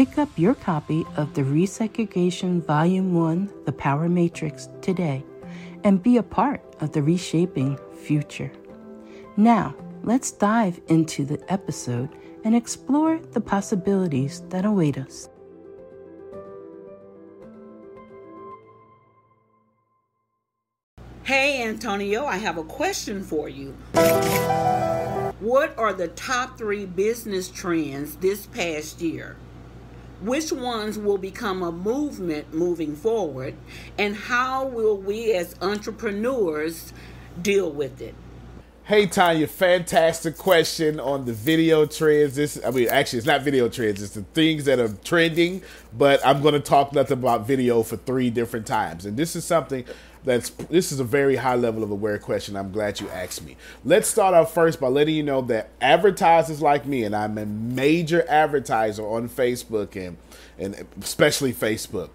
Pick up your copy of the Resegregation Volume 1 The Power Matrix today and be a part of the reshaping future. Now, let's dive into the episode and explore the possibilities that await us. Hey, Antonio, I have a question for you. What are the top three business trends this past year? Which ones will become a movement moving forward, and how will we as entrepreneurs deal with it? Hey Tanya, fantastic question on the video trends. This, I mean, actually, it's not video trends; it's the things that are trending. But I'm going to talk nothing about video for three different times, and this is something that's this is a very high level of aware question. I'm glad you asked me. Let's start off first by letting you know that advertisers like me, and I'm a major advertiser on Facebook and and especially Facebook.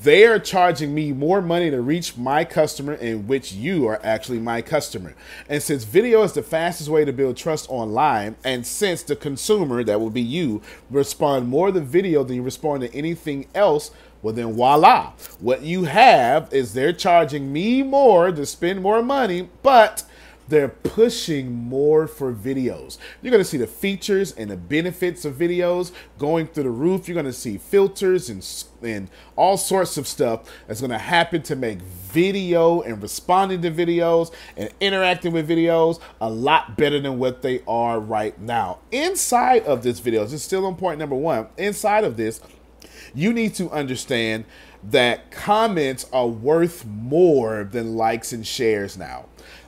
They are charging me more money to reach my customer, in which you are actually my customer. And since video is the fastest way to build trust online, and since the consumer, that will be you, respond more to video than you respond to anything else, well, then voila. What you have is they're charging me more to spend more money, but they're pushing more for videos. You're going to see the features and the benefits of videos going through the roof. You're going to see filters and, and all sorts of stuff that's going to happen to make video and responding to videos and interacting with videos a lot better than what they are right now. Inside of this video, this is still on point number one. Inside of this, you need to understand that comments are worth more than likes and shares now.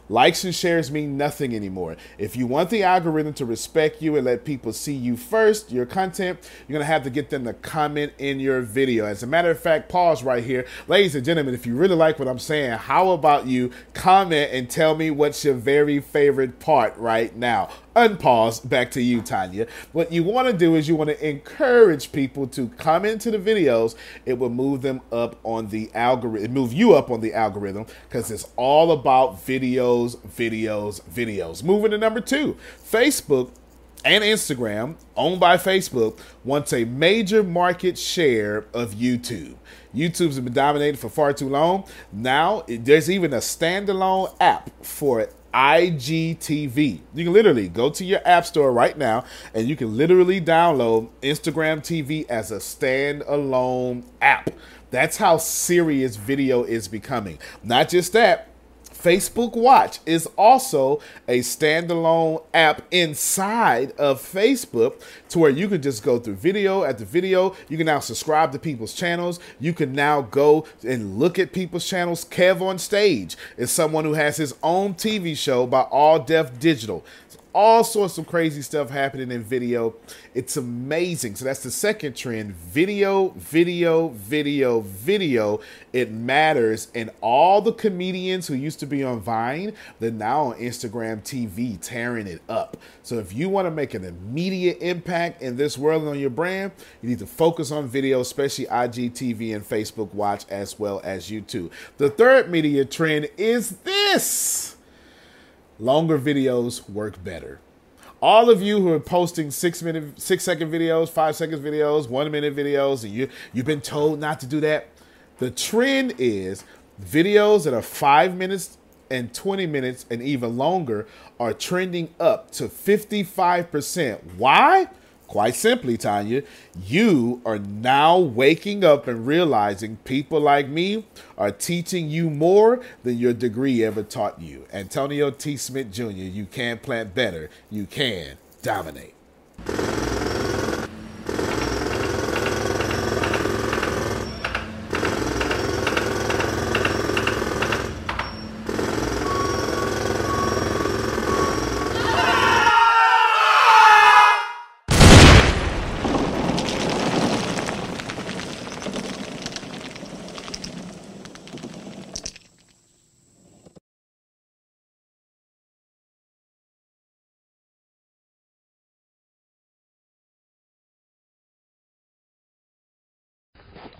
Likes and shares mean nothing anymore. If you want the algorithm to respect you and let people see you first, your content, you're going to have to get them to comment in your video. As a matter of fact, pause right here. Ladies and gentlemen, if you really like what I'm saying, how about you comment and tell me what's your very favorite part right now? unpause back to you tanya what you want to do is you want to encourage people to comment to the videos it will move them up on the algorithm move you up on the algorithm because it's all about videos videos videos moving to number two facebook and Instagram, owned by Facebook, wants a major market share of YouTube. YouTube's been dominated for far too long. Now, there's even a standalone app for IGTV. You can literally go to your app store right now and you can literally download Instagram TV as a standalone app. That's how serious video is becoming. Not just that, Facebook Watch is also a standalone app inside of Facebook to where you can just go through video after video. You can now subscribe to people's channels. You can now go and look at people's channels. Kev on Stage is someone who has his own TV show by All Def Digital all sorts of crazy stuff happening in video. It's amazing. So that's the second trend. Video, video, video, video. It matters. And all the comedians who used to be on Vine, they're now on Instagram TV tearing it up. So if you want to make an immediate impact in this world and on your brand, you need to focus on video, especially IGTV and Facebook Watch as well as YouTube. The third media trend is this longer videos work better. All of you who are posting six minute, six second videos, five seconds videos, one minute videos, and you you've been told not to do that. The trend is videos that are five minutes and 20 minutes and even longer are trending up to 55%. Why? Quite simply, Tanya, you are now waking up and realizing people like me are teaching you more than your degree ever taught you. Antonio T. Smith Jr., you can plant better, you can dominate.